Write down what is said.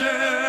answer.